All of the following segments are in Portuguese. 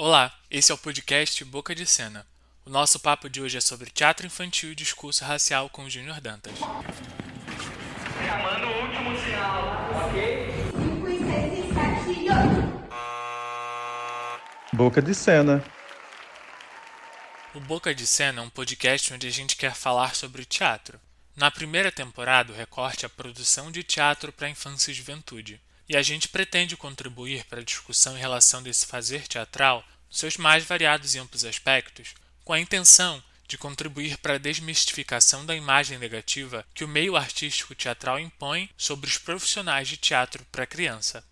Olá, esse é o podcast Boca de Cena. O nosso papo de hoje é sobre teatro infantil e discurso racial com o Júnior Dantas. Chamando o último sinal, ok? Boca de Cena. O Boca de Cena é um podcast onde a gente quer falar sobre teatro. Na primeira temporada, o recorte é a produção de teatro para a infância e juventude. E a gente pretende contribuir para a discussão em relação desse fazer teatral nos seus mais variados e amplos aspectos, com a intenção de contribuir para a desmistificação da imagem negativa que o meio artístico teatral impõe sobre os profissionais de teatro para criança.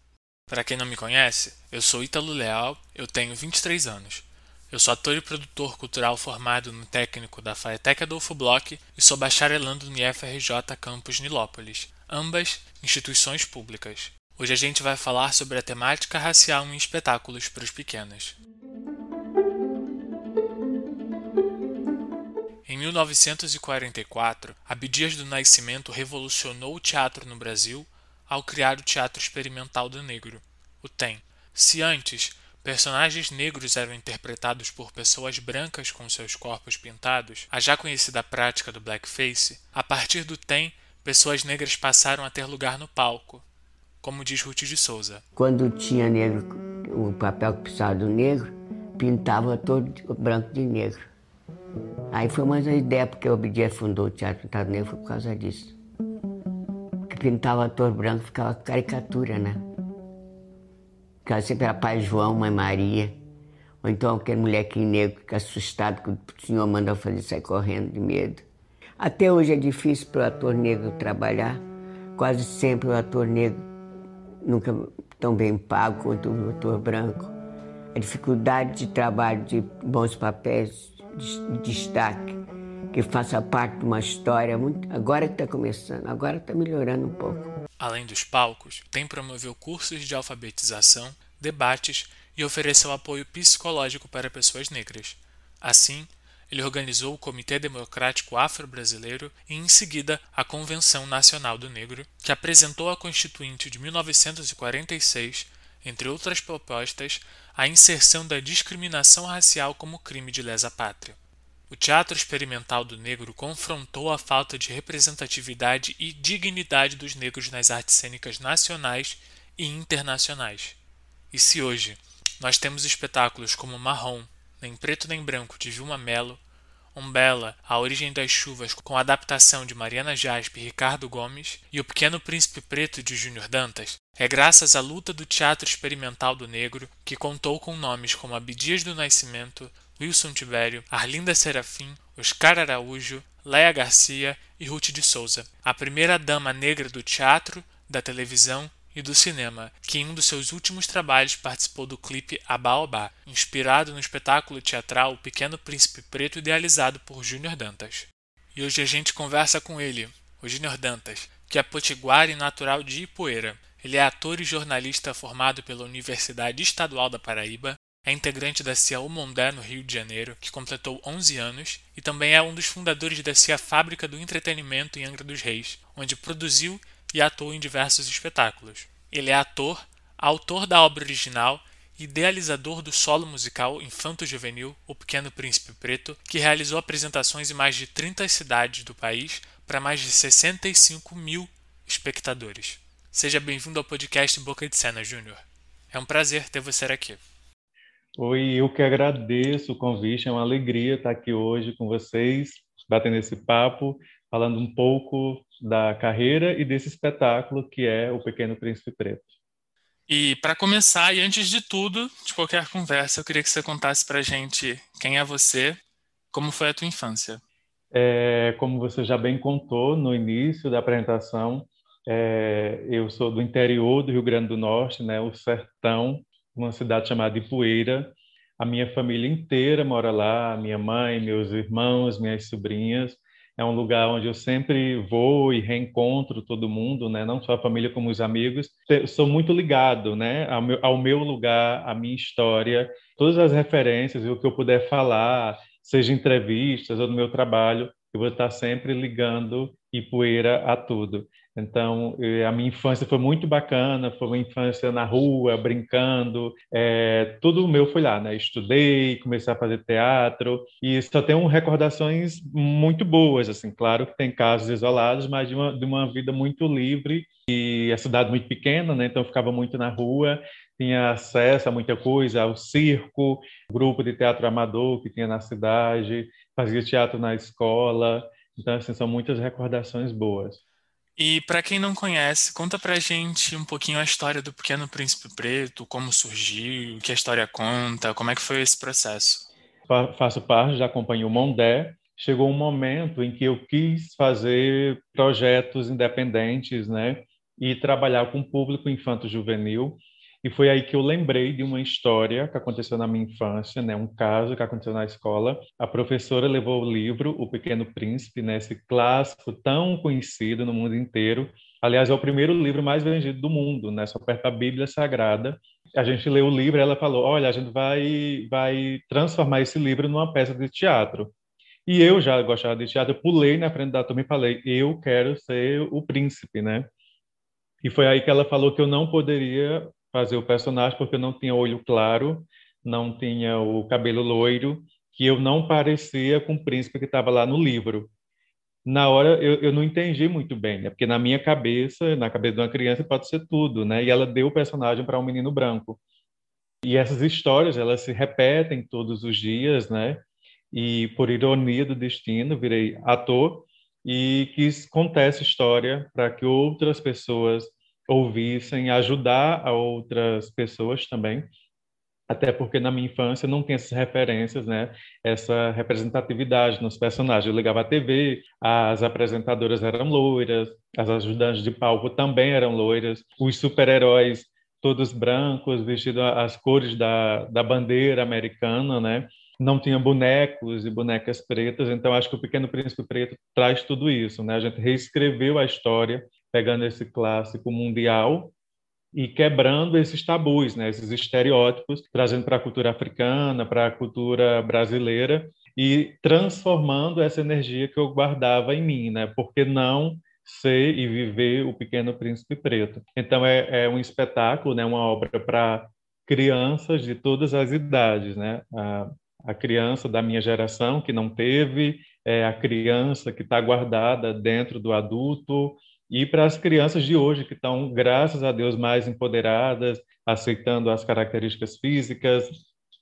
Para quem não me conhece, eu sou Ítalo Leal, eu tenho 23 anos. Eu sou ator e produtor cultural formado no técnico da Faetec Adolfo Bloch e sou bacharelando no IFRJ Campus Nilópolis, ambas instituições públicas. Hoje a gente vai falar sobre a temática racial em espetáculos para os pequenos. Em 1944, Abdias do Nascimento revolucionou o teatro no Brasil ao criar o Teatro Experimental do Negro, o TEM. Se antes personagens negros eram interpretados por pessoas brancas com seus corpos pintados, a já conhecida prática do blackface, a partir do TEM, pessoas negras passaram a ter lugar no palco, como diz Ruth de Souza. Quando tinha negro, o papel que precisava do negro, pintava todo branco de negro. Aí foi mais uma ideia, porque o Obdia fundou o Teatro Pintado Negro foi por causa disso. Porque pintava ator branco, ficava caricatura, né? Ficava sempre era Pai João, Mãe Maria. Ou então aquele molequinho negro que assustado que o senhor manda fazer sair correndo de medo. Até hoje é difícil para o ator negro trabalhar. Quase sempre o ator negro nunca tão bem pago quanto o doutor branco. A dificuldade de trabalho de bons papéis, de destaque, que faça parte de uma história muito. Agora que está começando, agora está melhorando um pouco. Além dos palcos, tem promoveu cursos de alfabetização, debates e ofereceu apoio psicológico para pessoas negras. Assim, ele organizou o Comitê Democrático Afro-Brasileiro e, em seguida, a Convenção Nacional do Negro, que apresentou à Constituinte de 1946, entre outras propostas, a inserção da discriminação racial como crime de lesa pátria. O Teatro Experimental do Negro confrontou a falta de representatividade e dignidade dos negros nas artes cênicas nacionais e internacionais. E se hoje nós temos espetáculos como Marrom, nem preto nem branco, de Vilma Mello, Umbela, A Origem das Chuvas, com adaptação de Mariana Jaspe e Ricardo Gomes, e O Pequeno Príncipe Preto, de Júnior Dantas, é graças à luta do teatro experimental do negro, que contou com nomes como Abdias do Nascimento, Wilson Tibério, Arlinda Serafim, Oscar Araújo, Leia Garcia e Ruth de Souza, a primeira dama negra do teatro, da televisão e do cinema, que em um dos seus últimos trabalhos participou do clipe Abaobá, inspirado no espetáculo teatral O Pequeno Príncipe Preto idealizado por Júnior Dantas. E hoje a gente conversa com ele, o Júnior Dantas, que é potiguar e natural de Ipueira. Ele é ator e jornalista formado pela Universidade Estadual da Paraíba, é integrante da CIA Mondé no Rio de Janeiro, que completou 11 anos, e também é um dos fundadores da CIA Fábrica do Entretenimento em Angra dos Reis, onde produziu e atuou em diversos espetáculos. Ele é ator, autor da obra original idealizador do solo musical infanto-juvenil O Pequeno Príncipe Preto, que realizou apresentações em mais de 30 cidades do país para mais de 65 mil espectadores. Seja bem-vindo ao podcast Boca de Cena, Júnior. É um prazer ter você aqui. Oi, eu que agradeço o convite, é uma alegria estar aqui hoje com vocês, batendo esse papo falando um pouco da carreira e desse espetáculo que é O Pequeno Príncipe Preto. E para começar, e antes de tudo, de qualquer conversa, eu queria que você contasse para a gente quem é você, como foi a tua infância. É, como você já bem contou no início da apresentação, é, eu sou do interior do Rio Grande do Norte, né, o Sertão, uma cidade chamada Ipueira. A minha família inteira mora lá, minha mãe, meus irmãos, minhas sobrinhas é um lugar onde eu sempre vou e reencontro todo mundo, né? Não só a família como os amigos. Sou muito ligado, né? Ao meu, ao meu lugar, à minha história, todas as referências e o que eu puder falar, seja entrevistas ou no meu trabalho, eu vou estar sempre ligando Ipueira a tudo. Então, a minha infância foi muito bacana, foi uma infância na rua, brincando, é, tudo meu foi lá, né? Estudei, comecei a fazer teatro e só tenho recordações muito boas, assim, claro que tem casos isolados, mas de uma, de uma vida muito livre e a cidade muito pequena, né? Então, eu ficava muito na rua, tinha acesso a muita coisa, ao circo, grupo de teatro amador que tinha na cidade, fazia teatro na escola, então, assim, são muitas recordações boas. E para quem não conhece, conta pra gente um pouquinho a história do Pequeno Príncipe Preto, como surgiu, o que a história conta, como é que foi esse processo. Faço parte, acompanho o Mondé. Chegou um momento em que eu quis fazer projetos independentes, né, e trabalhar com o público infanto-juvenil. E foi aí que eu lembrei de uma história que aconteceu na minha infância, né, um caso que aconteceu na escola. A professora levou o livro O Pequeno Príncipe, né, esse clássico tão conhecido no mundo inteiro. Aliás, é o primeiro livro mais vendido do mundo, né, só perto da Bíblia Sagrada. A gente leu o livro, e ela falou: "Olha, a gente vai vai transformar esse livro numa peça de teatro". E eu já gostava de teatro, eu pulei na frente da turma e falei: "Eu quero ser o príncipe", né? E foi aí que ela falou que eu não poderia fazer o personagem porque eu não tinha olho claro, não tinha o cabelo loiro, que eu não parecia com o príncipe que estava lá no livro. Na hora eu, eu não entendi muito bem, né? porque na minha cabeça, na cabeça de uma criança pode ser tudo, né? E ela deu o personagem para um menino branco. E essas histórias, elas se repetem todos os dias, né? E por ironia do destino, virei ator e quis contar essa história para que outras pessoas ouvissem, ajudar a outras pessoas também, até porque na minha infância não tinha essas referências, né? Essa representatividade nos personagens. Eu ligava a TV, as apresentadoras eram loiras, as ajudantes de palco também eram loiras, os super-heróis todos brancos, vestidos as cores da, da bandeira americana, né? Não tinha bonecos e bonecas pretas, então acho que o Pequeno Príncipe Preto traz tudo isso, né? A gente reescreveu a história pegando esse clássico mundial e quebrando esses tabus, né, esses estereótipos, trazendo para a cultura africana, para a cultura brasileira e transformando essa energia que eu guardava em mim, né? Porque não ser e viver o Pequeno Príncipe Preto. Então é, é um espetáculo, né, uma obra para crianças de todas as idades, né? A, a criança da minha geração que não teve, é a criança que está guardada dentro do adulto, e para as crianças de hoje, que estão, graças a Deus, mais empoderadas, aceitando as características físicas.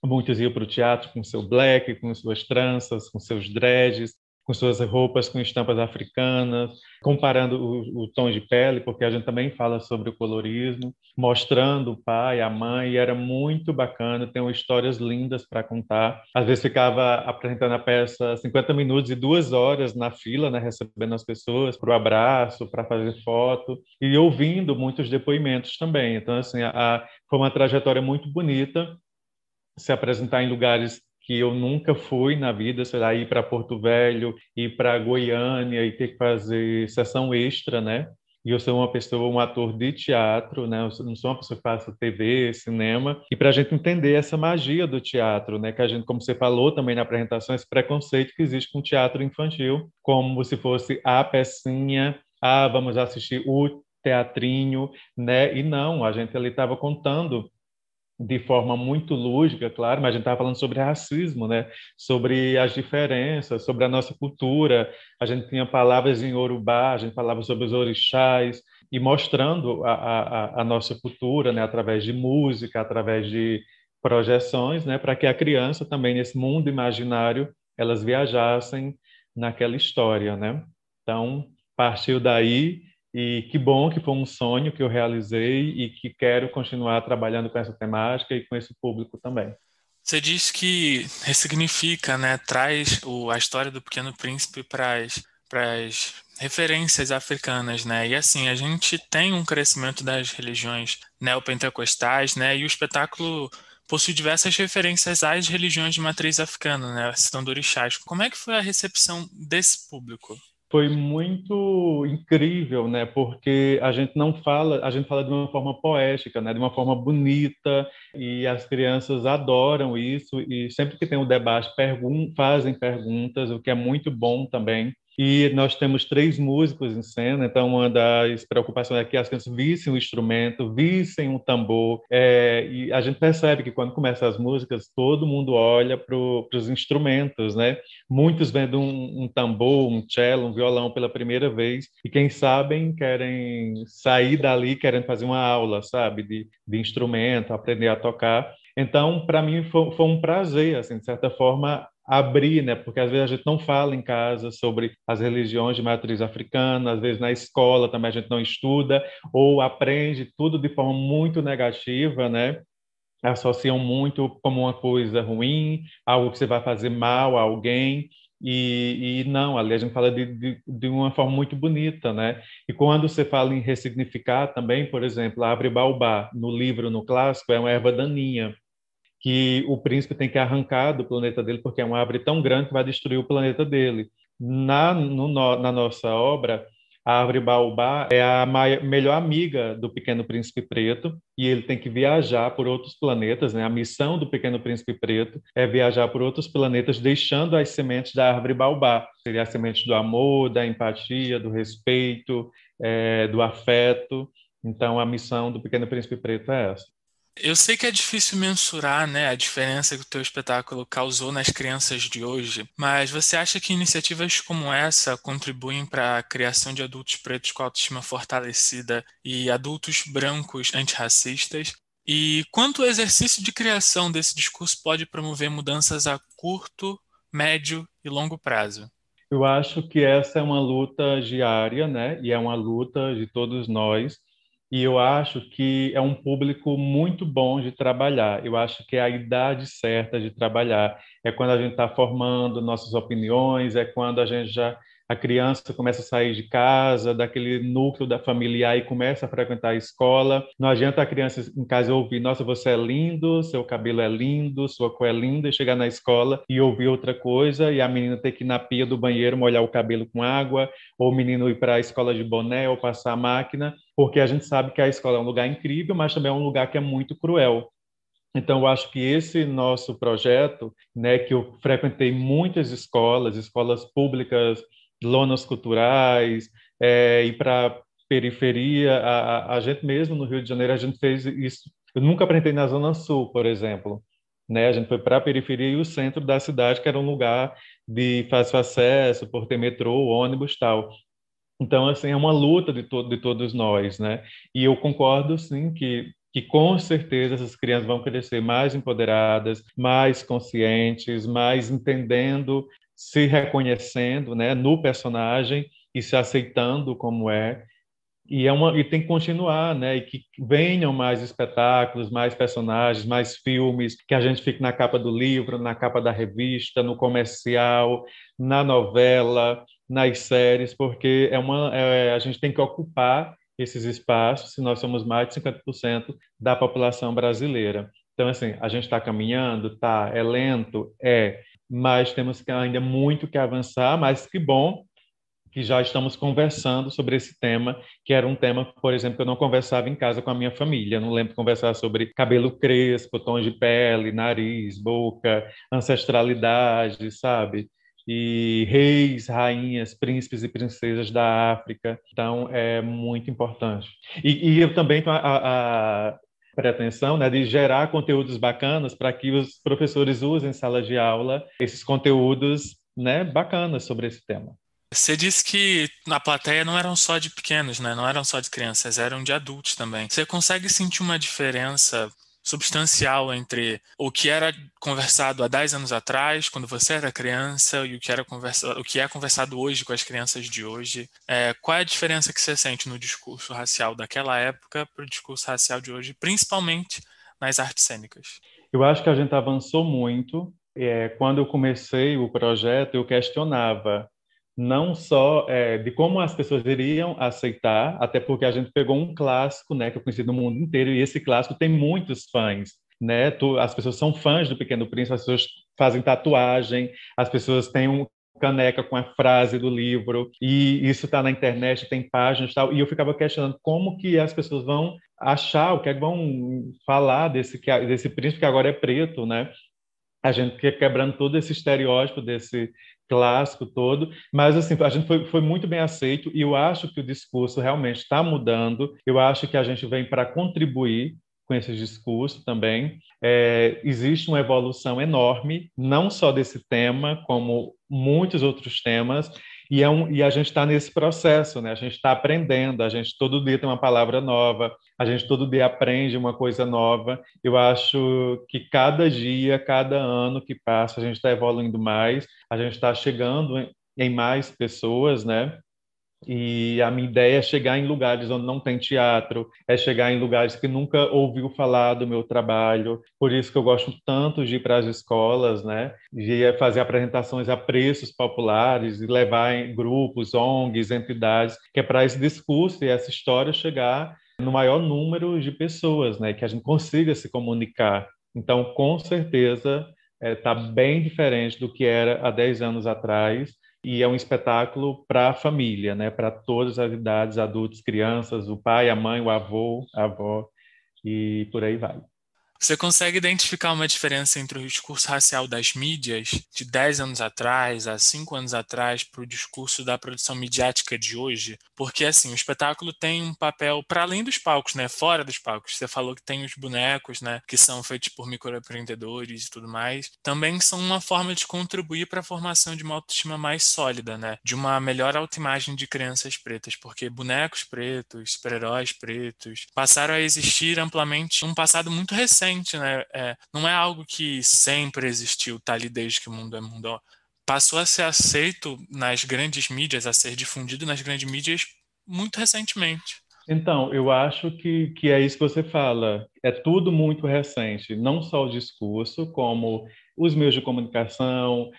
Muitos iam para o teatro com seu black, com suas tranças, com seus dreads, com suas roupas com estampas africanas, comparando o, o, tom de pele, porque a gente também fala sobre o colorismo, mostrando o pai, a mãe, e era muito bacana, tem histórias lindas para contar. Às vezes ficava apresentando a peça 50 minutos e duas horas na fila, né, recebendo as pessoas para o abraço, para fazer foto, e ouvindo muitos depoimentos também. Então, assim, a, a, foi uma trajetória muito bonita se apresentar em lugares que eu nunca fui na vida, sei lá, ir para Porto Velho, ir para Goiânia e ter que fazer sessão extra, né? E eu sou uma pessoa, um ator de teatro, né? Eu não sou uma pessoa que faça TV, cinema. E para a gente entender essa magia do teatro, né? Que a gente, como você falou também na apresentação, esse preconceito que existe com o teatro infantil, como se fosse a pecinha, ah, vamos assistir o teatrinho, né? E não, a gente ali estava contando de forma muito lúdica, claro, mas a gente estava falando sobre racismo, né? sobre as diferenças, sobre a nossa cultura. A gente tinha palavras em Urubá, a gente falava sobre os orixás, e mostrando a, a, a nossa cultura né? através de música, através de projeções, né? para que a criança também, nesse mundo imaginário, elas viajassem naquela história. Né? Então, partiu daí e que bom que foi um sonho que eu realizei e que quero continuar trabalhando com essa temática e com esse público também. Você diz que ressignifica, né, traz o, a história do Pequeno Príncipe para as referências africanas, né? E assim, a gente tem um crescimento das religiões neopentecostais, né? E o espetáculo possui diversas referências às religiões de matriz africana, né? Citando orixás. Como é que foi a recepção desse público? Foi muito incrível, né? Porque a gente não fala, a gente fala de uma forma poética, né? De uma forma bonita e as crianças adoram isso e sempre que tem um debate pergun fazem perguntas, o que é muito bom também. E nós temos três músicos em cena, então uma das preocupações é que as crianças vissem o instrumento, vissem um tambor. É, e a gente percebe que quando começam as músicas, todo mundo olha para os instrumentos, né? Muitos vendo um, um, tambor, um cello, um violão pela primeira vez, e quem sabem querem sair dali, querem fazer uma aula, sabe, de, de instrumento, aprender a tocar. Então, para mim, foi, foi, um prazer, assim, de certa forma, abrir, né? Porque às vezes a gente não fala em casa sobre as religiões de matriz africana, às vezes na escola também a gente não estuda ou aprende tudo de forma muito negativa, né? Associam muito como uma coisa ruim, algo que você vai fazer mal a alguém. E, e, não, ali a gente fala de, de, de, uma forma muito bonita, né? E quando você fala em ressignificar também, por exemplo, a árvore baobá, no livro, no clássico, é uma erva daninha que o príncipe tem que arrancar do planeta dele, porque é uma árvore tão grande que vai destruir o planeta dele. Na, no, na nossa obra, a árvore baobá é a maior, melhor amiga do Pequeno Príncipe Preto e ele tem que viajar por outros planetas. Né? A missão do Pequeno Príncipe Preto é viajar por outros planetas, deixando as sementes da árvore baobá. Seria as sementes do amor, da empatia, do respeito, é, do afeto. Então, a missão do Pequeno Príncipe Preto é essa. Eu sei que é difícil mensurar, né, a diferença que o teu espetáculo causou nas crianças de hoje, mas você acha que iniciativas como essa contribuem para a criação de adultos pretos com autoestima fortalecida e adultos brancos antirracistas? E quanto o exercício de criação desse discurso pode promover mudanças a curto, médio e longo prazo? Eu acho que essa é uma luta diária, né? E é uma luta de todos nós e eu acho que é um público muito bom de trabalhar. Eu acho que é a idade certa de trabalhar. É quando a gente está formando nossas opiniões, é quando a gente já a criança começa a sair de casa, daquele núcleo da familiar e começa a frequentar a escola. Não adianta a criança em casa ouvir, nossa, você é lindo, seu cabelo é lindo, sua cor é linda, e chegar na escola e ouvir outra coisa, e a menina ter que ir na pia do banheiro molhar o cabelo com água, ou o menino ir para a escola de boné ou passar a máquina, porque a gente sabe que a escola é um lugar incrível, mas também é um lugar que é muito cruel. Então, eu acho que esse nosso projeto, né, que eu frequentei muitas escolas, escolas públicas lonas culturais, é, ir para periferia. A, a, gente mesmo no Rio de Janeiro, a gente fez isso. Eu nunca aprendi na Zona Sul, por exemplo. Né? A gente foi para a periferia e o centro da cidade, que era um lugar de fácil acesso, por ter metrô, ônibus tal. Então, assim, é uma luta de, to de todos nós, né? E eu concordo, sim, que que com certeza essas crianças vão crescer mais empoderadas, mais conscientes, mais entendendo se reconhecendo né, no personagem e se aceitando como é. E, é uma, e tem que continuar, né? E que venham mais espetáculos, mais personagens, mais filmes, que a gente fique na capa do livro, na capa da revista, no comercial, na novela, nas séries, porque é uma, é, a gente tem que ocupar esses espaços se nós somos mais de 50% da população brasileira. Então, assim, a gente está caminhando, tá? É lento, é mas temos que ainda muito que avançar, mas que bom que já estamos conversando sobre esse tema, que era um tema, por exemplo, que eu não conversava em casa com a minha família. não lembro de conversar sobre cabelo crespo, tons de pele, nariz, boca, ancestralidade, sabe? E reis, rainhas, príncipes e princesas da África. Então, é muito importante. E, e eu também, a, a, pretensão né, de gerar conteúdos bacanas para que os professores usem em sala de aula esses conteúdos né, bacanas sobre esse tema. Você disse que na plateia não eram só de pequenos, né? Não eram só de crianças, eram de adultos também. Você consegue sentir uma diferença substancial entre o que era conversado há 10 anos atrás, quando você era criança, e o que, era conversa, o que é conversado hoje com as crianças de hoje. É, qual é a diferença que você sente no discurso racial daquela época para o discurso racial de hoje, principalmente nas artes cênicas? Eu acho que a gente avançou muito. É, quando eu comecei o projeto, eu questionava não só é, de como as pessoas iriam aceitar, até porque a gente pegou um clássico, né, que eu conheci no mundo inteiro, e esse clássico tem muitos fãs, né? Tu, as pessoas são fãs do Pequeno Príncipe, as pessoas fazem tatuagem, as pessoas têm um caneca com a frase do livro e isso está na internet, tem páginas e tal. E eu ficava questionando como que as pessoas vão achar, o que é que vão falar desse desse príncipe que agora é preto, né? A gente quebrando todo esse estereótipo desse clássico todo, mas assim, a gente foi, foi muito bem aceito e eu acho que o discurso realmente está mudando, eu acho que a gente vem para contribuir com esse discurso também. É, existe uma evolução enorme, não só desse tema, como muitos outros temas, e, é um, e a gente está nesse processo, né? A gente está aprendendo, a gente todo dia tem uma palavra nova, a gente todo dia aprende uma coisa nova. Eu acho que cada dia, cada ano que passa, a gente está evoluindo mais, a gente está chegando em, em mais pessoas, né? E a minha ideia é chegar em lugares onde não tem teatro, é chegar em lugares que nunca ouviu falar do meu trabalho. Por isso que eu gosto tanto de ir para as escolas, né? De fazer apresentações a preços populares e levar em grupos, ONGs, entidades, que é para esse discurso e essa história chegar no maior número de pessoas, né? Que a gente consiga se comunicar. Então, com certeza, está é, bem diferente do que era há 10 anos atrás e é um espetáculo para a família, né? Para todas as idades, adultos, crianças, o pai, a mãe, o avô, a avó e por aí vai. Você consegue identificar uma diferença entre o discurso racial das mídias de 10 anos atrás, a 5 anos atrás, para o discurso da produção midiática de hoje? Porque, assim, o espetáculo tem um papel para além dos palcos, né? Fora dos palcos. Você falou que tem os bonecos, né? Que são feitos por microempreendedores e tudo mais. Também são uma forma de contribuir para a formação de uma autoestima mais sólida, né? De uma melhor autoimagem de crianças pretas. Porque bonecos pretos, super-heróis pretos, passaram a existir amplamente num passado muito recente né? É, não é algo que sempre existiu, tá ali desde que o mundo é mundo. Passou a ser aceito nas grandes mídias, a ser difundido nas grandes mídias muito recentemente. Então, eu acho que, que é isso que você fala. É tudo muito recente, não só o discurso, como os meios de comunicação,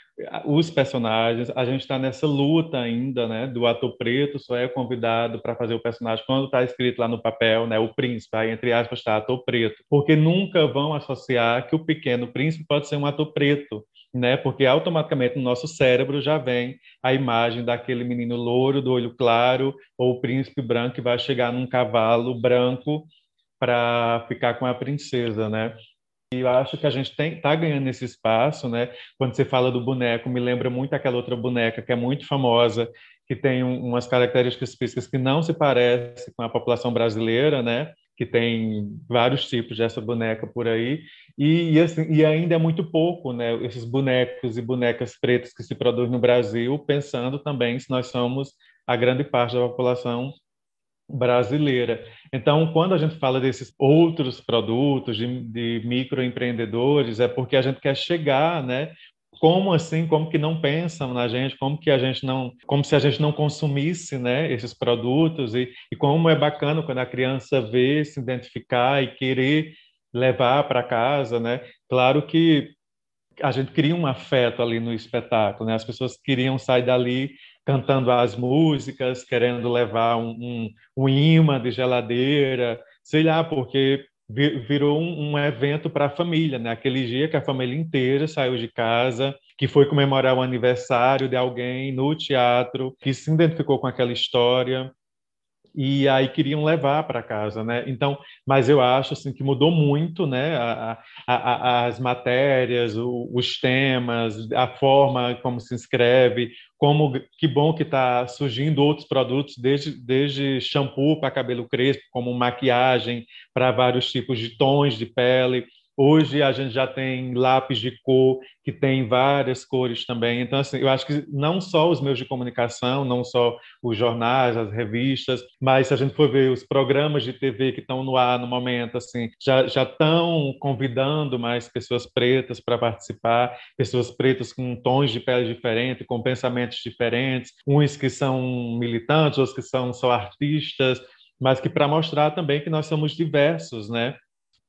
os personagens. A gente está nessa luta ainda, né? Do ator preto só é convidado para fazer o personagem quando está escrito lá no papel, né? O príncipe, aí entre aspas está ator preto, porque nunca vão associar que o pequeno príncipe pode ser um ator preto. Né? Porque automaticamente no nosso cérebro já vem a imagem daquele menino louro do olho claro ou o príncipe branco que vai chegar num cavalo branco para ficar com a princesa, né? E eu acho que a gente está ganhando esse espaço, né? Quando você fala do boneco, me lembra muito aquela outra boneca que é muito famosa, que tem um, umas características físicas que não se parece com a população brasileira, né? Que tem vários tipos dessa boneca por aí. E, e, assim, e ainda é muito pouco, né? Esses bonecos e bonecas pretas que se produzem no Brasil, pensando também se nós somos a grande parte da população brasileira. Então, quando a gente fala desses outros produtos de, de microempreendedores, é porque a gente quer chegar, né? Como assim? Como que não pensam na gente? Como que a gente não, como se a gente não consumisse, né? Esses produtos e, e como é bacana quando a criança vê, se identificar e querer levar para casa, né? Claro que a gente cria um afeto ali no espetáculo, né? As pessoas queriam sair dali cantando as músicas, querendo levar um, um, um imã de geladeira, sei lá, porque virou um, um evento para a família, né? Aquele dia que a família inteira saiu de casa, que foi comemorar o aniversário de alguém no teatro, que se identificou com aquela história e aí queriam levar para casa, né? Então, mas eu acho assim que mudou muito, né? A, a, as matérias, o, os temas, a forma como se inscreve, como que bom que está surgindo outros produtos, desde, desde shampoo para cabelo crespo, como maquiagem para vários tipos de tons de pele. Hoje a gente já tem lápis de cor que tem várias cores também. Então, assim, eu acho que não só os meios de comunicação, não só os jornais, as revistas, mas se a gente for ver os programas de TV que estão no ar no momento, assim, já já estão convidando mais pessoas pretas para participar, pessoas pretas com tons de pele diferentes, com pensamentos diferentes, uns que são militantes, outros que são só artistas, mas que para mostrar também que nós somos diversos, né?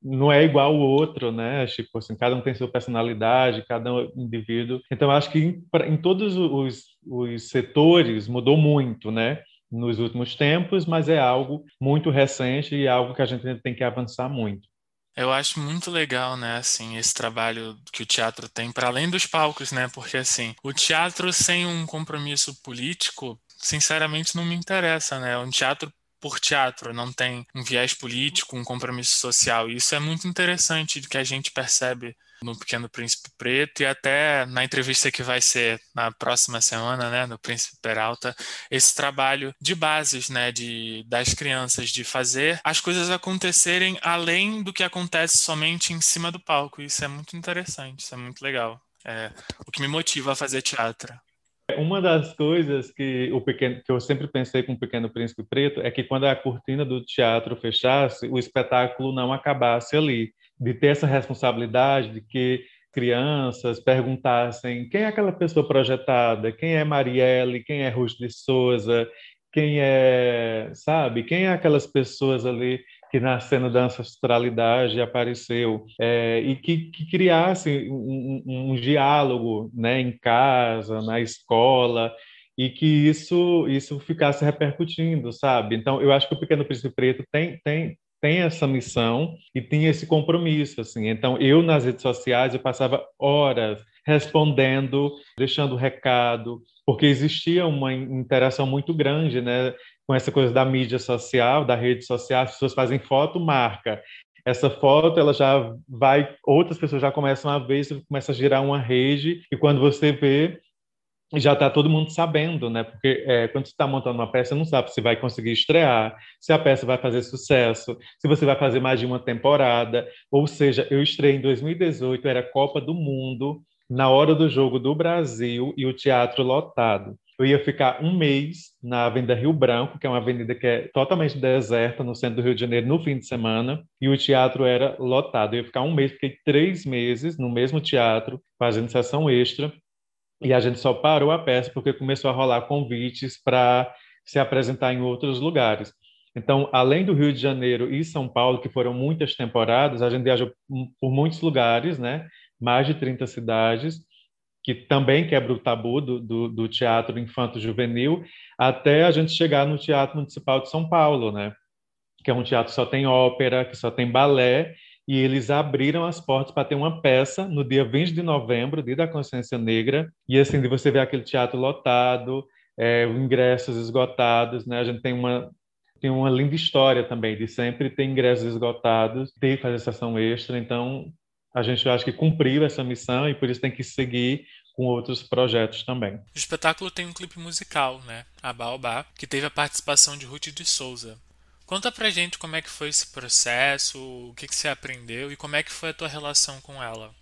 Não é igual o outro, né? Tipo assim, cada um tem sua personalidade, cada indivíduo. Então, acho que em, em todos os, os setores mudou muito, né? Nos últimos tempos, mas é algo muito recente e algo que a gente tem que avançar muito. Eu acho muito legal, né, assim, esse trabalho que o teatro tem para além dos palcos, né? Porque assim, o teatro sem um compromisso político, sinceramente não me interessa, né? Um teatro por teatro, não tem um viés político, um compromisso social. E isso é muito interessante que a gente percebe no Pequeno Príncipe Preto e até na entrevista que vai ser na próxima semana, né, no Príncipe Peralta, esse trabalho de bases, né, de das crianças de fazer as coisas acontecerem além do que acontece somente em cima do palco. Isso é muito interessante, isso é muito legal. É o que me motiva a fazer teatro. Uma das coisas que, o pequeno, que eu sempre pensei com o Pequeno Príncipe Preto é que quando a cortina do teatro fechasse, o espetáculo não acabasse ali. De ter essa responsabilidade de que crianças perguntassem quem é aquela pessoa projetada, quem é Marielle, quem é Ruth de Souza, quem é, sabe, quem é aquelas pessoas ali que na cena da ancestralidade apareceu é, e que, que criasse um, um, um, diálogo né, em casa, na escola e que isso isso ficasse repercutindo, sabe? Então, eu acho que o Pequeno Príncipe Preto tem tem tem essa missão e tem esse compromisso, assim. Então, eu nas redes sociais eu passava horas respondendo, deixando recado, porque existia uma interação muito grande, né? Com essa coisa da mídia social, da rede social, as pessoas fazem foto, marca. Essa foto, ela já vai, outras pessoas já começam a ver, você começa a girar uma rede, e quando você vê, já está todo mundo sabendo, né? Porque é, quando você está montando uma peça, você não sabe se vai conseguir estrear, se a peça vai fazer sucesso, se você vai fazer mais de uma temporada. Ou seja, eu estreiei em 2018, era Copa do Mundo, na hora do jogo do Brasil e o teatro lotado eu ia ficar um mês na Avenida Rio Branco, que é uma avenida que é totalmente deserta no centro do Rio de Janeiro, no fim de semana, e o teatro era lotado. Eu ia ficar um mês, fiquei três meses no mesmo teatro, fazendo sessão extra, e a gente só parou a peça porque começou a rolar convites para se apresentar em outros lugares. Então, além do Rio de Janeiro e São Paulo, que foram muitas temporadas, a gente viajou por muitos lugares, né? mais de 30 cidades, que também quebra o tabu do, do, do teatro infanto-juvenil, até a gente chegar no Teatro Municipal de São Paulo, né? que é um teatro que só tem ópera, que só tem balé, e eles abriram as portas para ter uma peça no dia 20 de novembro, dia da consciência negra, e assim, de você ver aquele teatro lotado, é, ingressos esgotados, né? A gente tem uma tem uma linda história também de sempre ter ingressos esgotados, ter fazer sessão extra, então a gente acha que cumpriu essa missão e por isso tem que seguir com outros projetos também. O espetáculo tem um clipe musical, né? A Baobá, que teve a participação de Ruth de Souza. Conta pra gente como é que foi esse processo, o que, que você aprendeu e como é que foi a tua relação com ela.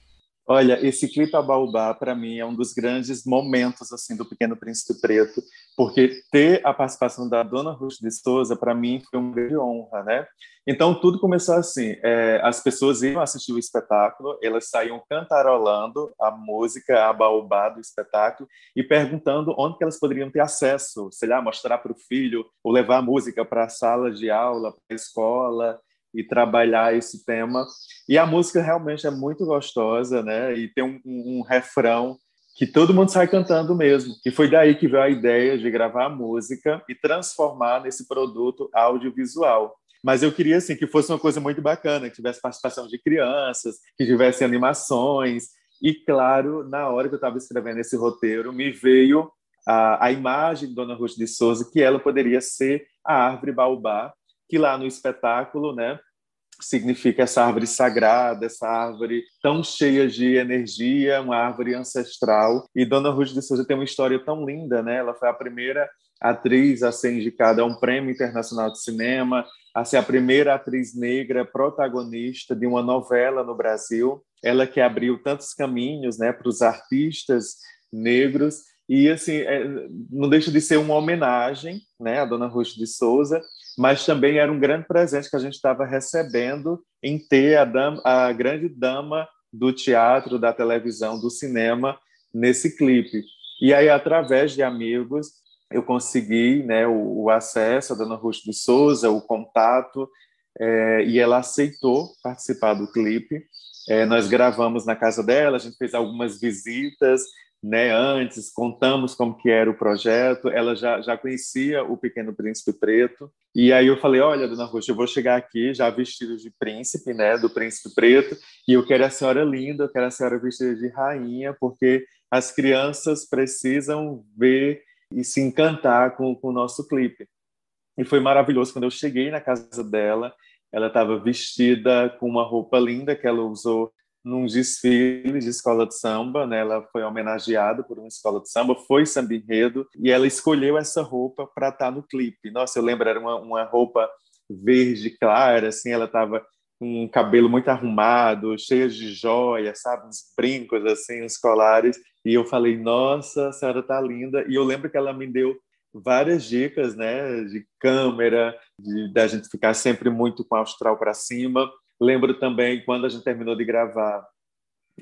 Olha, esse clipe a Baobá, para mim, é um dos grandes momentos assim do Pequeno Príncipe Preto, porque ter a participação da Dona Ruth de Souza, para mim, foi uma grande honra, né? Então, tudo começou assim, é, as pessoas iam assistir o espetáculo, elas saíam cantarolando a música, a Baobá do espetáculo, e perguntando onde que elas poderiam ter acesso, sei lá, mostrar para o filho, ou levar a música para a sala de aula, para a escola, e trabalhar esse tema. E a música realmente é muito gostosa, né? E tem um, um, um refrão que todo mundo sai cantando mesmo. E foi daí que veio a ideia de gravar a música e transformar nesse produto audiovisual. Mas eu queria assim que fosse uma coisa muito bacana, que tivesse participação de crianças, que tivesse animações. E claro, na hora que eu estava escrevendo esse roteiro, me veio a, a imagem de Dona Ruth de Souza que ela poderia ser a árvore baobá que lá no espetáculo, né, significa essa árvore sagrada, essa árvore tão cheia de energia, uma árvore ancestral. E Dona Ruth de Souza tem uma história tão linda, né? Ela foi a primeira atriz a ser indicada a um prêmio internacional de cinema, a ser a primeira atriz negra protagonista de uma novela no Brasil. Ela que abriu tantos caminhos, né, para os artistas negros e assim é, não deixa de ser uma homenagem, né, à Dona Ruth de Souza mas também era um grande presente que a gente estava recebendo em ter a, dama, a grande dama do teatro, da televisão, do cinema nesse clipe. E aí, através de amigos, eu consegui né, o, o acesso à Dona Ruth de Souza, o contato, é, e ela aceitou participar do clipe. É, nós gravamos na casa dela, a gente fez algumas visitas, né, antes, contamos como que era o projeto, ela já, já conhecia o Pequeno Príncipe Preto, e aí eu falei, olha, Dona Roxa, eu vou chegar aqui já vestido de príncipe, né, do Príncipe Preto, e eu quero a senhora linda, eu quero a senhora vestida de rainha, porque as crianças precisam ver e se encantar com, com o nosso clipe. E foi maravilhoso quando eu cheguei na casa dela, ela estava vestida com uma roupa linda que ela usou num desfile de escola de samba, né? Ela foi homenageada por uma escola de samba, foi samba enredo, e ela escolheu essa roupa para estar tá no clipe. Nossa, eu lembro, era uma, uma roupa verde clara, assim, ela estava com um cabelo muito arrumado, cheia de joias, sabe? Uns brincos, assim, uns colares. E eu falei, nossa, a senhora tá linda. E eu lembro que ela me deu várias dicas, né? De câmera, de da gente ficar sempre muito com a astral para cima. Lembro também quando a gente terminou de gravar,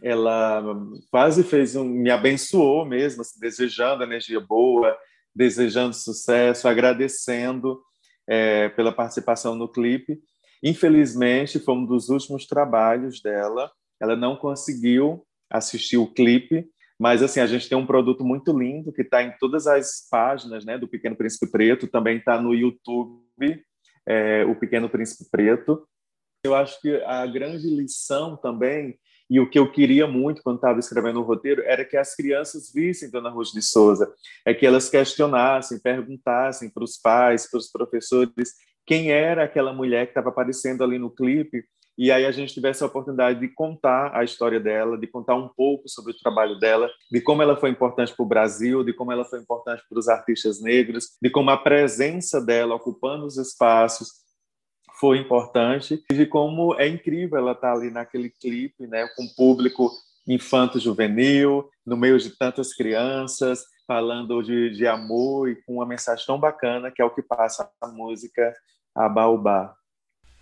ela quase fez um, me abençoou mesmo, assim, desejando energia boa, desejando sucesso, agradecendo é, pela participação no clipe. Infelizmente, foi um dos últimos trabalhos dela. Ela não conseguiu assistir o clipe, mas assim a gente tem um produto muito lindo que está em todas as páginas, né, do Pequeno Príncipe Preto. Também está no YouTube, é, o Pequeno Príncipe Preto. Eu acho que a grande lição também, e o que eu queria muito quando estava escrevendo o roteiro, era que as crianças vissem Dona Ruth de Souza, é que elas questionassem, perguntassem para os pais, para os professores, quem era aquela mulher que estava aparecendo ali no clipe, e aí a gente tivesse a oportunidade de contar a história dela, de contar um pouco sobre o trabalho dela, de como ela foi importante para o Brasil, de como ela foi importante para os artistas negros, de como a presença dela ocupando os espaços foi importante e de como é incrível ela estar tá ali naquele clipe, né, com público infanto-juvenil, no meio de tantas crianças, falando de, de amor e com uma mensagem tão bacana que é o que passa a música a Baobá.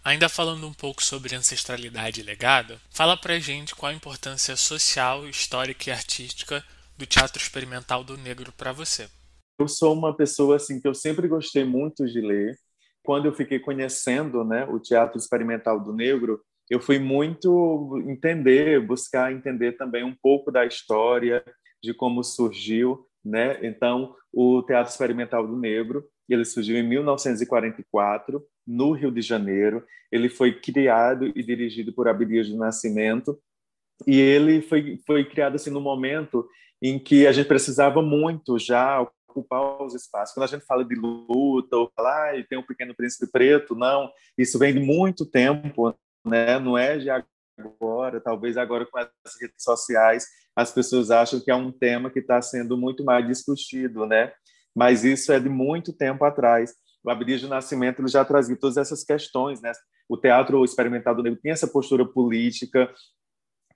Ainda falando um pouco sobre ancestralidade e legado, fala pra gente qual a importância social, histórica e artística do teatro experimental do negro para você. Eu sou uma pessoa assim que eu sempre gostei muito de ler quando eu fiquei conhecendo né, o teatro experimental do negro, eu fui muito entender, buscar entender também um pouco da história, de como surgiu. Né? Então, o Teatro Experimental do Negro, ele surgiu em 1944, no Rio de Janeiro. Ele foi criado e dirigido por Abdias do Nascimento, e ele foi, foi criado assim no momento em que a gente precisava muito já ocupar os espaços. Quando a gente fala de luta, ou falar, ah, tem um pequeno príncipe preto, não, isso vem de muito tempo, né? não é de agora, talvez agora com as redes sociais as pessoas acham que é um tema que está sendo muito mais discutido, né? mas isso é de muito tempo atrás. O Abdias Nascimento ele já trazia todas essas questões, né? O teatro experimental do negro tem essa postura política,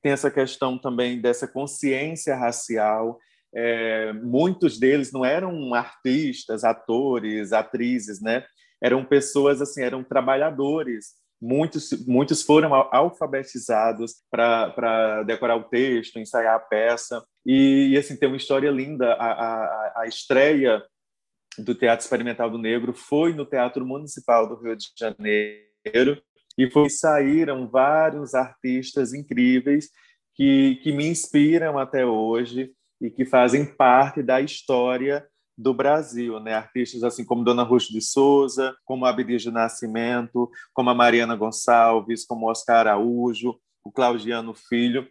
tem essa questão também dessa consciência racial, é, muitos deles não eram artistas, atores, atrizes, né? Eram pessoas assim, eram trabalhadores. Muitos, muitos foram alfabetizados para decorar o texto, ensaiar a peça. E, e, assim, tem uma história linda. A, a, a estreia do Teatro Experimental do Negro foi no Teatro Municipal do Rio de Janeiro e foi, saíram vários artistas incríveis que, que me inspiram até hoje e que fazem parte da história do Brasil, né? Artistas assim como Dona Ruth de Souza, como Abdias de Nascimento, como a Mariana Gonçalves, como Oscar Araújo, o Claudiano Filho,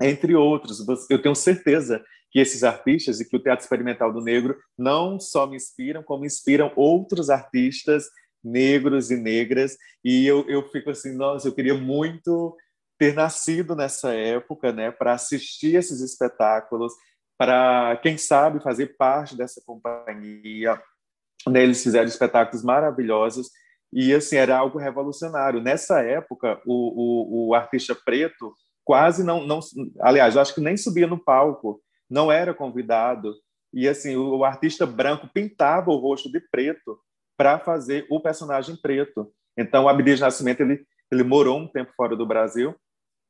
entre outros. Eu tenho certeza que esses artistas e que o Teatro Experimental do Negro não só me inspiram, como inspiram outros artistas negros e negras. E eu, eu fico assim, nossa, eu queria muito ter nascido nessa época, né, para assistir esses espetáculos, para quem sabe fazer parte dessa companhia. Né, eles fizeram espetáculos maravilhosos e assim era algo revolucionário. Nessa época, o, o, o artista preto quase não, não, aliás, acho que nem subia no palco, não era convidado. E assim, o, o artista branco pintava o rosto de preto para fazer o personagem preto. Então, o Abdias Nascimento ele ele morou um tempo fora do Brasil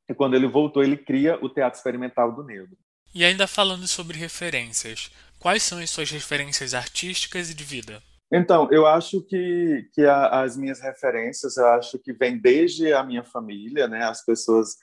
e quando ele voltou, ele cria o Teatro Experimental do Negro. E ainda falando sobre referências, quais são as suas referências artísticas e de vida? Então, eu acho que, que a, as minhas referências, eu acho que vem desde a minha família, né? As pessoas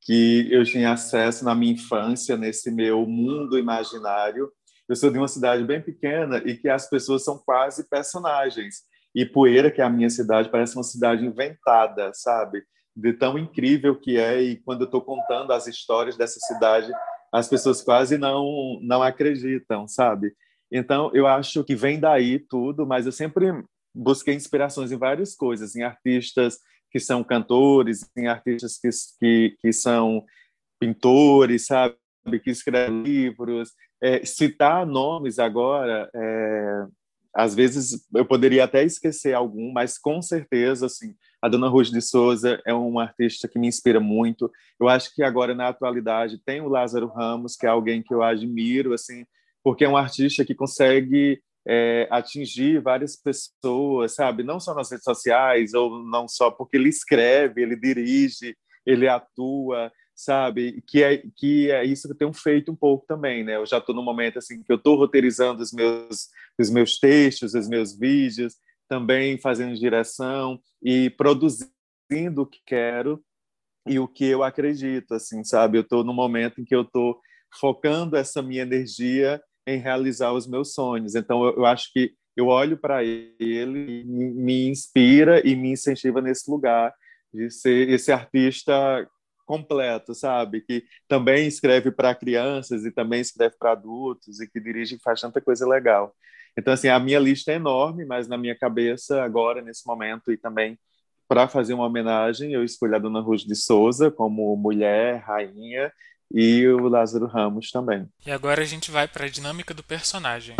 que eu tinha acesso na minha infância, nesse meu mundo imaginário. Eu sou de uma cidade bem pequena e que as pessoas são quase personagens. E Poeira, que é a minha cidade, parece uma cidade inventada, sabe? De tão incrível que é. E quando eu estou contando as histórias dessa cidade, as pessoas quase não não acreditam, sabe? Então, eu acho que vem daí tudo, mas eu sempre busquei inspirações em várias coisas, em artistas que são cantores, em artistas que, que, que são pintores, sabe, que escrevem livros, é, citar nomes agora, é, às vezes eu poderia até esquecer algum, mas com certeza, assim, a Dona Ruth de Souza é uma artista que me inspira muito. Eu acho que agora na atualidade tem o Lázaro Ramos, que é alguém que eu admiro, assim, porque é um artista que consegue é, atingir várias pessoas, sabe? Não só nas redes sociais ou não só porque ele escreve, ele dirige, ele atua, sabe? Que é que é isso que eu tenho feito um pouco também, né? Eu já estou no momento assim que eu estou roteirizando os meus os meus textos, os meus vídeos, também fazendo direção e produzindo o que quero e o que eu acredito, assim, sabe? Eu estou no momento em que eu estou focando essa minha energia em realizar os meus sonhos. Então, eu, eu acho que eu olho para ele, me inspira e me incentiva nesse lugar de ser esse artista completo, sabe? Que também escreve para crianças e também escreve para adultos e que dirige e faz tanta coisa legal. Então, assim, a minha lista é enorme, mas na minha cabeça, agora, nesse momento, e também para fazer uma homenagem, eu escolhi a Dona Ruth de Souza como mulher, rainha, e o Lázaro Ramos também. E agora a gente vai para a dinâmica do personagem.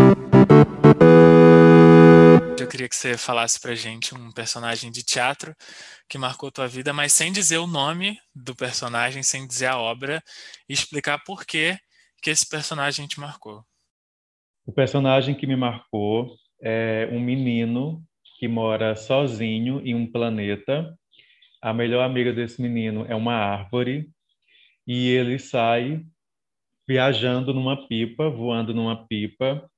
Eu queria que você falasse pra gente um personagem de teatro que marcou tua vida, mas sem dizer o nome do personagem, sem dizer a obra, e explicar por que, que esse personagem te marcou. O personagem que me marcou é um menino que mora sozinho em um planeta. A melhor amiga desse menino é uma árvore e ele sai viajando numa pipa, voando numa pipa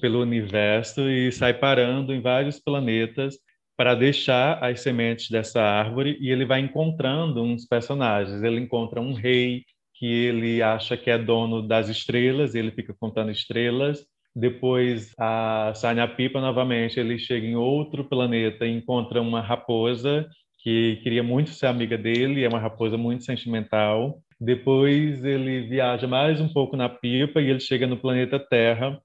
pelo universo e sai parando em vários planetas para deixar as sementes dessa árvore e ele vai encontrando uns personagens. Ele encontra um rei que ele acha que é dono das estrelas, ele fica contando estrelas. Depois a, pipa novamente, ele chega em outro planeta e encontra uma raposa que queria muito ser amiga dele, é uma raposa muito sentimental. Depois ele viaja mais um pouco na pipa e ele chega no planeta Terra.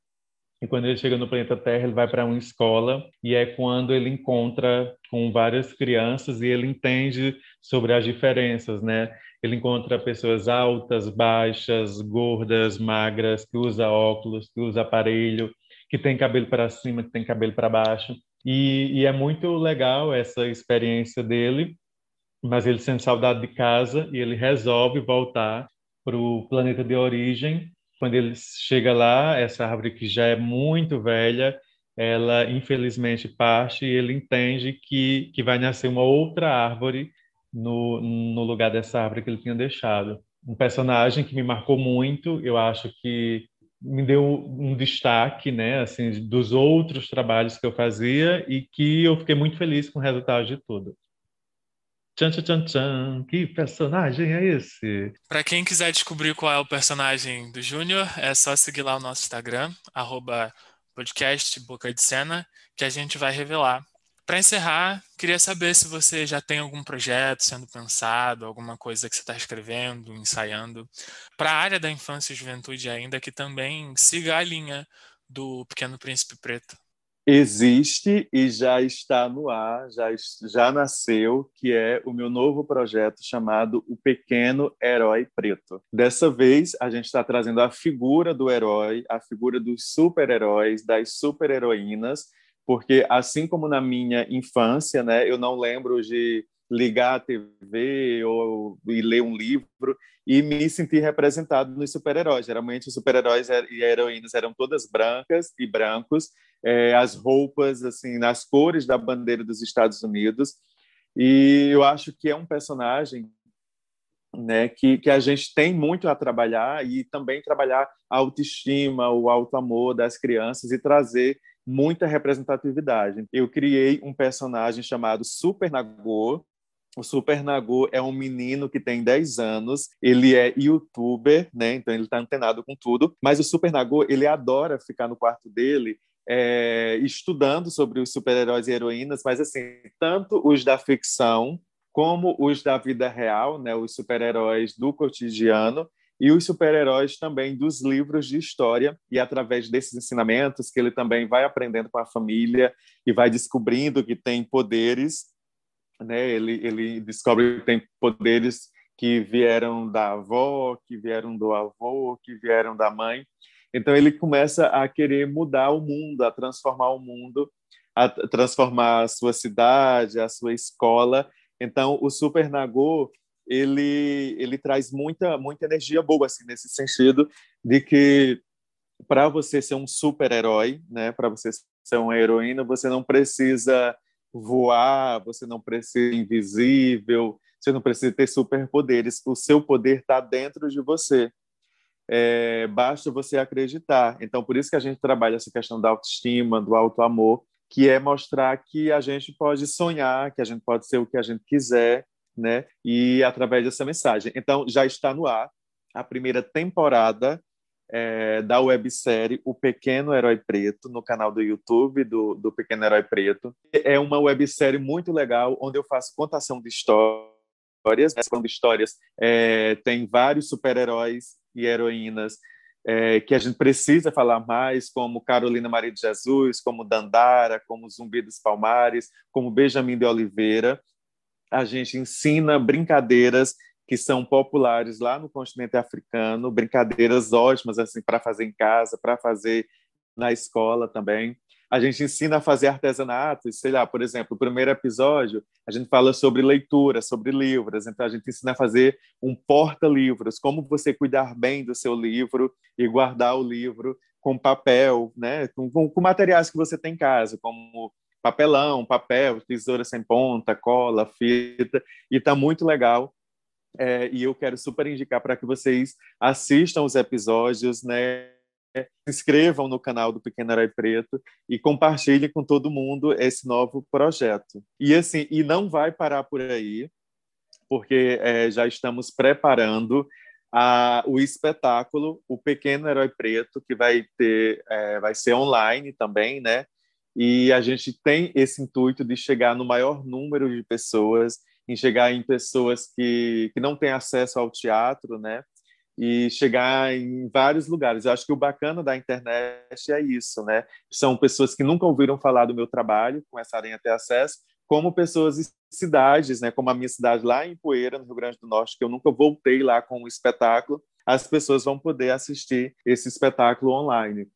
E quando ele chega no planeta Terra, ele vai para uma escola e é quando ele encontra com várias crianças e ele entende sobre as diferenças, né? Ele encontra pessoas altas, baixas, gordas, magras, que usa óculos, que usa aparelho, que tem cabelo para cima, que tem cabelo para baixo. E, e, é muito legal essa experiência dele, mas ele sente saudade de casa e ele resolve voltar para o planeta de origem. Quando ele chega lá, essa árvore que já é muito velha, ela infelizmente parte e ele entende que, que vai nascer uma outra árvore no, no lugar dessa árvore que ele tinha deixado. Um personagem que me marcou muito, eu acho que me deu um destaque, né, assim, dos outros trabalhos que eu fazia e que eu fiquei muito feliz com o resultado de tudo. Tchan, tchan, tchan, tchan. Que personagem é esse? Para quem quiser descobrir qual é o personagem do Júnior, é só seguir lá o nosso Instagram, arroba podcast Boca de Cena, que a gente vai revelar para encerrar, queria saber se você já tem algum projeto sendo pensado, alguma coisa que você está escrevendo, ensaiando, para a área da infância e juventude ainda, que também siga a linha do Pequeno Príncipe Preto. Existe e já está no ar, já, já nasceu, que é o meu novo projeto chamado O Pequeno Herói Preto. Dessa vez, a gente está trazendo a figura do herói, a figura dos super-heróis, das super-heroínas, porque assim como na minha infância, né, eu não lembro de ligar a TV ou e ler um livro e me sentir representado nos super-heróis. Geralmente os super-heróis e heroínas eram todas brancas e brancos, é, as roupas assim nas cores da bandeira dos Estados Unidos. E eu acho que é um personagem né, que, que a gente tem muito a trabalhar e também trabalhar a autoestima, o auto amor das crianças e trazer muita representatividade. Eu criei um personagem chamado Super Nagô. O Super Nagô é um menino que tem 10 anos, ele é youtuber, né? Então ele está antenado com tudo, mas o Super Nagô, ele adora ficar no quarto dele é, estudando sobre os super-heróis e heroínas, mas assim, tanto os da ficção como os da vida real, né, os super-heróis do cotidiano, e os super-heróis também dos livros de história e através desses ensinamentos que ele também vai aprendendo com a família e vai descobrindo que tem poderes, né? Ele ele descobre que tem poderes que vieram da avó, que vieram do avô, que vieram da mãe. Então ele começa a querer mudar o mundo, a transformar o mundo, a transformar a sua cidade, a sua escola. Então o Super Nagô ele ele traz muita muita energia boa assim nesse sentido de que para você ser um super-herói, né, para você ser uma heroína, você não precisa voar, você não precisa ser invisível, você não precisa ter superpoderes. O seu poder está dentro de você. É, basta você acreditar. Então, por isso que a gente trabalha essa questão da autoestima, do auto-amor, que é mostrar que a gente pode sonhar, que a gente pode ser o que a gente quiser, né? E através dessa mensagem. Então, já está no ar a primeira temporada é, da websérie O Pequeno Herói Preto, no canal do YouTube do, do Pequeno Herói Preto. É uma websérie muito legal, onde eu faço contação de histórias. Essa de histórias é, tem vários super-heróis e heroínas é, que a gente precisa falar mais, como Carolina Maria de Jesus, como Dandara, como Zumbi dos Palmares, como Benjamin de Oliveira. A gente ensina brincadeiras que são populares lá no continente africano, brincadeiras ótimas assim para fazer em casa, para fazer na escola também. A gente ensina a fazer artesanato, sei lá, por exemplo, o primeiro episódio a gente fala sobre leitura, sobre livros, então a gente ensina a fazer um porta-livros, como você cuidar bem do seu livro e guardar o livro com papel, né, com, com materiais que você tem em casa, como papelão, papel, tesoura sem ponta, cola, fita, e está muito legal é, e eu quero super indicar para que vocês assistam os episódios, né? Se inscrevam no canal do Pequeno Herói Preto e compartilhem com todo mundo esse novo projeto. E assim, e não vai parar por aí, porque é, já estamos preparando a, o espetáculo O Pequeno Herói Preto, que vai ter, é, vai ser online também, né? E a gente tem esse intuito de chegar no maior número de pessoas em chegar em pessoas que, que não têm acesso ao teatro, né? E chegar em vários lugares. Eu acho que o bacana da internet é isso, né? São pessoas que nunca ouviram falar do meu trabalho, começarem a ter acesso, como pessoas de cidades, né? Como a minha cidade lá em Poeira, no Rio Grande do Norte, que eu nunca voltei lá com um espetáculo, as pessoas vão poder assistir esse espetáculo online.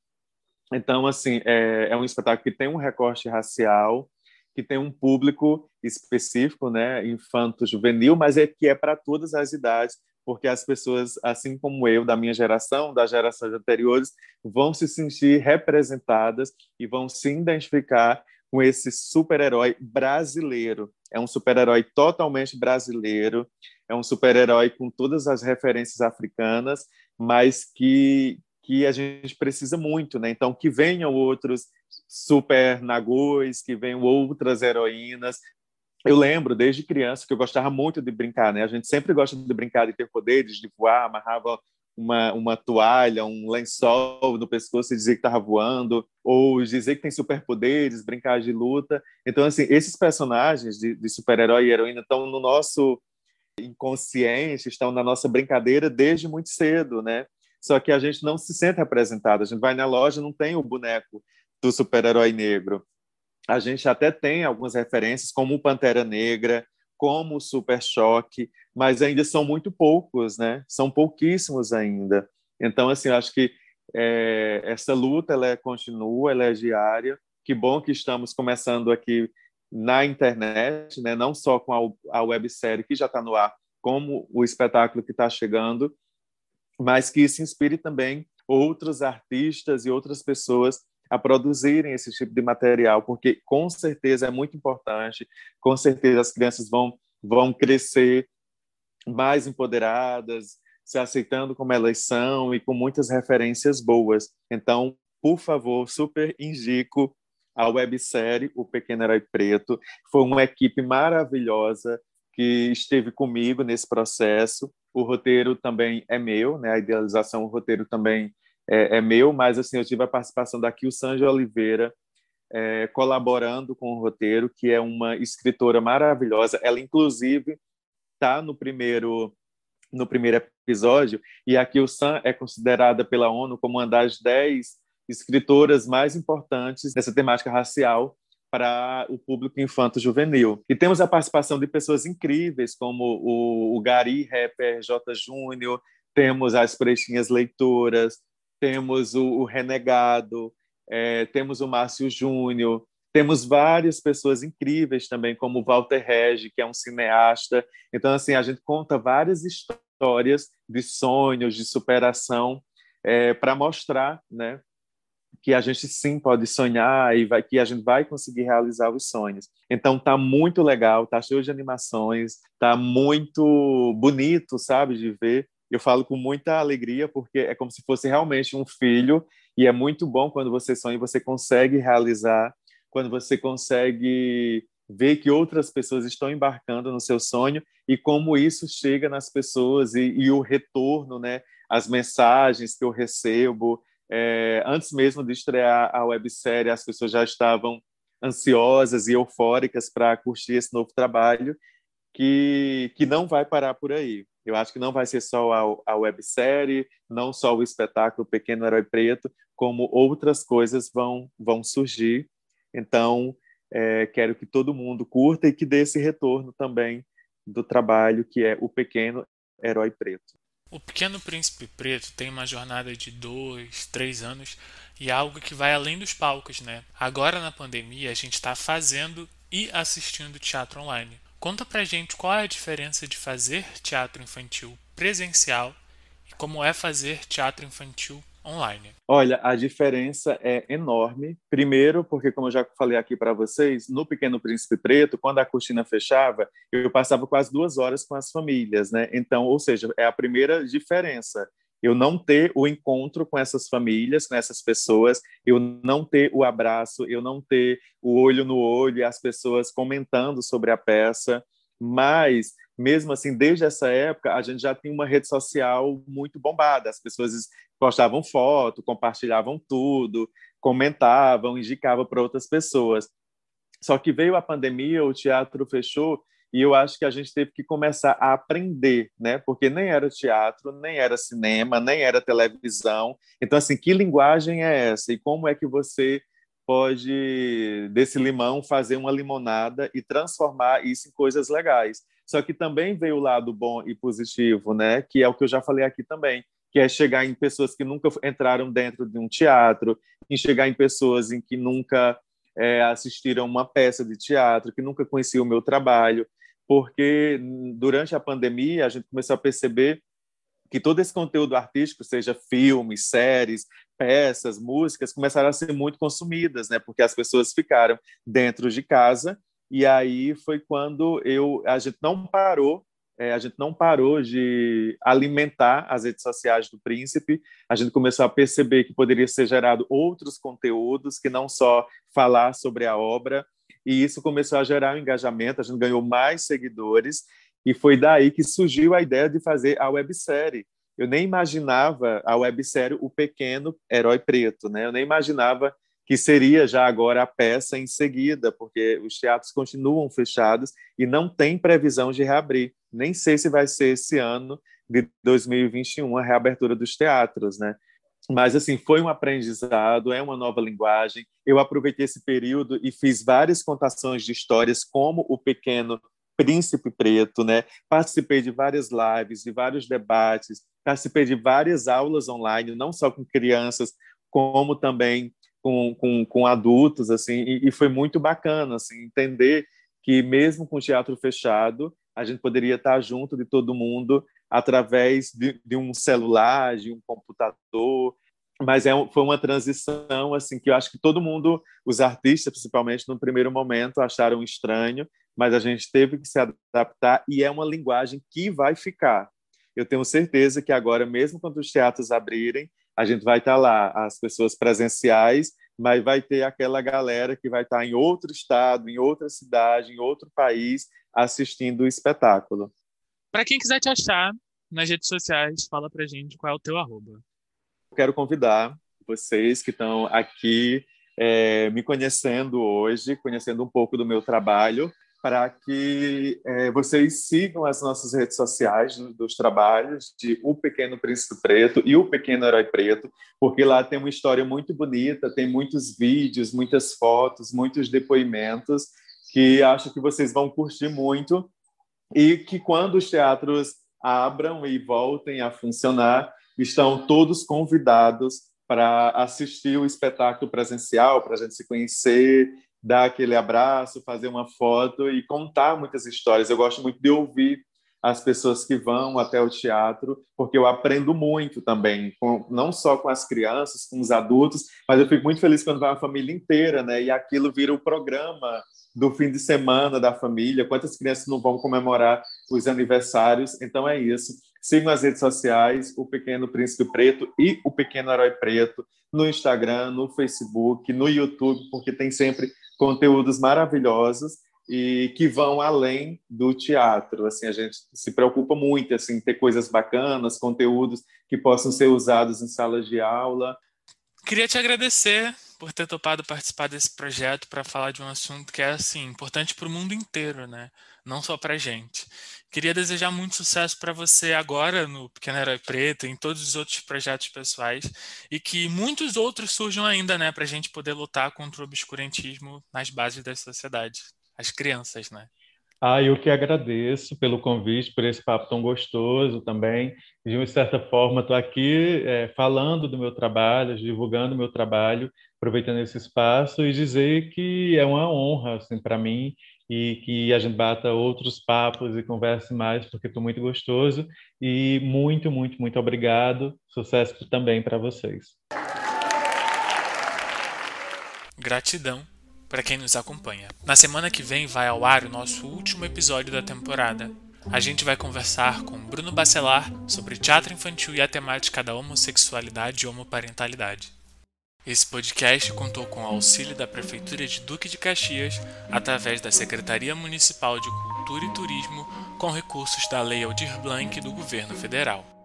Então, assim, é, é um espetáculo que tem um recorte racial, que tem um público específico, né, infanto-juvenil, mas é que é para todas as idades, porque as pessoas, assim como eu, da minha geração, das gerações anteriores, vão se sentir representadas e vão se identificar com esse super-herói brasileiro. É um super-herói totalmente brasileiro, é um super-herói com todas as referências africanas, mas que, que a gente precisa muito, né? Então, que venham outros super nagôs, que venham outras heroínas. Eu lembro, desde criança, que eu gostava muito de brincar, né? A gente sempre gosta de brincar, de ter poderes, de voar, amarrava uma, uma toalha, um lençol no pescoço e dizer que estava voando, ou dizer que tem superpoderes, brincar de luta. Então, assim, esses personagens de, de super-herói e heroína estão no nosso inconsciente, estão na nossa brincadeira desde muito cedo, né? Só que a gente não se sente representado. A gente vai na loja, não tem o boneco do super-herói negro. A gente até tem algumas referências, como o Pantera Negra, como o Super Choque, mas ainda são muito poucos, né? São pouquíssimos ainda. Então, assim, acho que é, essa luta ela é continua, ela é diária. Que bom que estamos começando aqui na internet, né? Não só com a, a websérie que já está no ar, como o espetáculo que está chegando, mas que se inspire também outros artistas e outras pessoas a produzirem esse tipo de material, porque com certeza é muito importante, com certeza as crianças vão, vão crescer mais empoderadas, se aceitando como elas são e com muitas referências boas. Então, por favor, super indico a websérie O Pequeno Herói Preto. Foi uma equipe maravilhosa que esteve comigo nesse processo. O roteiro também é meu, né? A idealização, o roteiro também é, é, meu, mas assim eu tive a participação da Sanja Oliveira é, colaborando com o roteiro, que é uma escritora maravilhosa. Ela inclusive está no primeiro no primeiro episódio e a Kilsan é considerada pela ONU como uma das dez escritoras mais importantes nessa temática racial para o público infanto-juvenil. E temos a participação de pessoas incríveis, como o, o Gari Rapper J. Júnior, temos as Pretinhas Leitoras, temos o, o Renegado, é, temos o Márcio Júnior, temos várias pessoas incríveis também, como o Walter Regi, que é um cineasta. Então, assim, a gente conta várias histórias de sonhos, de superação, é, para mostrar né, que a gente sim pode sonhar e vai, que a gente vai conseguir realizar os sonhos. Então tá muito legal, tá cheio de animações, tá muito bonito, sabe, de ver. Eu falo com muita alegria porque é como se fosse realmente um filho e é muito bom quando você sonha e você consegue realizar, quando você consegue ver que outras pessoas estão embarcando no seu sonho e como isso chega nas pessoas e, e o retorno, né? As mensagens que eu recebo, é, antes mesmo de estrear a websérie, as pessoas já estavam ansiosas e eufóricas para curtir esse novo trabalho, que, que não vai parar por aí. Eu acho que não vai ser só a, a websérie, não só o espetáculo Pequeno Herói Preto, como outras coisas vão, vão surgir. Então, é, quero que todo mundo curta e que dê esse retorno também do trabalho que é o Pequeno Herói Preto. O Pequeno Príncipe Preto tem uma jornada de dois, três anos e é algo que vai além dos palcos, né? Agora na pandemia a gente está fazendo e assistindo teatro online. Conta pra gente qual é a diferença de fazer teatro infantil presencial e como é fazer teatro infantil online? Olha, a diferença é enorme. Primeiro, porque, como eu já falei aqui para vocês, no Pequeno Príncipe Preto, quando a cortina fechava, eu passava quase duas horas com as famílias, né? Então, ou seja, é a primeira diferença. Eu não ter o encontro com essas famílias, com essas pessoas, eu não ter o abraço, eu não ter o olho no olho e as pessoas comentando sobre a peça. Mas mesmo assim, desde essa época, a gente já tinha uma rede social muito bombada. As pessoas postavam foto, compartilhavam tudo, comentavam, indicavam para outras pessoas. Só que veio a pandemia, o teatro fechou e eu acho que a gente teve que começar a aprender, né? Porque nem era teatro, nem era cinema, nem era televisão. Então, assim, que linguagem é essa? E como é que você pode, desse limão, fazer uma limonada e transformar isso em coisas legais? Só que também veio o lado bom e positivo, né? Que é o que eu já falei aqui também, que é chegar em pessoas que nunca entraram dentro de um teatro, em chegar em pessoas em que nunca é, assistiram uma peça de teatro, que nunca conheciam o meu trabalho, porque durante a pandemia a gente começou a perceber que todo esse conteúdo artístico, seja filmes, séries, peças, músicas, começaram a ser muito consumidas, né? Porque as pessoas ficaram dentro de casa e aí foi quando eu a gente não parou é, a gente não parou de alimentar as redes sociais do Príncipe. A gente começou a perceber que poderia ser gerado outros conteúdos que não só falar sobre a obra. E isso começou a gerar um engajamento. A gente ganhou mais seguidores e foi daí que surgiu a ideia de fazer a websérie. Eu nem imaginava a websérie O Pequeno Herói Preto, né? Eu nem imaginava que seria já agora a peça em seguida, porque os teatros continuam fechados e não tem previsão de reabrir. Nem sei se vai ser esse ano de 2021 a reabertura dos teatros, né? Mas assim, foi um aprendizado, é uma nova linguagem. Eu aproveitei esse período e fiz várias contações de histórias como o pequeno Príncipe Preto, né? Participei de várias lives, de vários debates, participei de várias aulas online, não só com crianças, como também com, com, com adultos, assim, e, e, foi muito bacana, assim, entender que mesmo com o teatro fechado, a gente poderia estar junto de todo mundo através de, de um celular, de um computador, mas é, foi uma transição assim que eu acho que todo mundo, os artistas principalmente no primeiro momento acharam estranho, mas a gente teve que se adaptar e é uma linguagem que vai ficar. Eu tenho certeza que agora, mesmo quando os teatros abrirem, a gente vai estar lá, as pessoas presenciais, mas vai ter aquela galera que vai estar em outro estado, em outra cidade, em outro país, assistindo o espetáculo. Para quem quiser te achar nas redes sociais, fala para gente qual é o teu arroba. Quero convidar vocês que estão aqui é, me conhecendo hoje, conhecendo um pouco do meu trabalho, para que é, vocês sigam as nossas redes sociais dos trabalhos de O Pequeno Príncipe Preto e O Pequeno Herói Preto, porque lá tem uma história muito bonita, tem muitos vídeos, muitas fotos, muitos depoimentos que acho que vocês vão curtir muito e que quando os teatros abram e voltem a funcionar, estão todos convidados para assistir o espetáculo presencial, para a gente se conhecer dar aquele abraço, fazer uma foto e contar muitas histórias. Eu gosto muito de ouvir as pessoas que vão até o teatro, porque eu aprendo muito também, com, não só com as crianças, com os adultos, mas eu fico muito feliz quando vai a família inteira, né? E aquilo vira o programa do fim de semana da família. Quantas crianças não vão comemorar os aniversários? Então é isso. Sigam as redes sociais, o Pequeno Príncipe Preto e o Pequeno Herói Preto, no Instagram, no Facebook, no YouTube, porque tem sempre conteúdos maravilhosos e que vão além do teatro. Assim, a gente se preocupa muito assim ter coisas bacanas, conteúdos que possam ser usados em salas de aula. Queria te agradecer por ter topado participar desse projeto para falar de um assunto que é assim importante para o mundo inteiro, né? Não só para gente. Queria desejar muito sucesso para você agora no Pequeno Herói Preto, em todos os outros projetos pessoais e que muitos outros surjam ainda, né, para a gente poder lutar contra o obscurantismo nas bases da sociedade, as crianças, né? Ah, eu que agradeço pelo convite, por esse papo tão gostoso também. De uma certa forma, estou aqui é, falando do meu trabalho, divulgando o meu trabalho, aproveitando esse espaço e dizer que é uma honra assim, para mim e que a gente bata outros papos e converse mais, porque estou muito gostoso. E muito, muito, muito obrigado. Sucesso também para vocês. Gratidão para quem nos acompanha. Na semana que vem vai ao ar o nosso último episódio da temporada. A gente vai conversar com Bruno Bacelar sobre teatro infantil e a temática da homossexualidade e homoparentalidade. Esse podcast contou com o auxílio da Prefeitura de Duque de Caxias, através da Secretaria Municipal de Cultura e Turismo, com recursos da Lei Aldir Blanc do Governo Federal.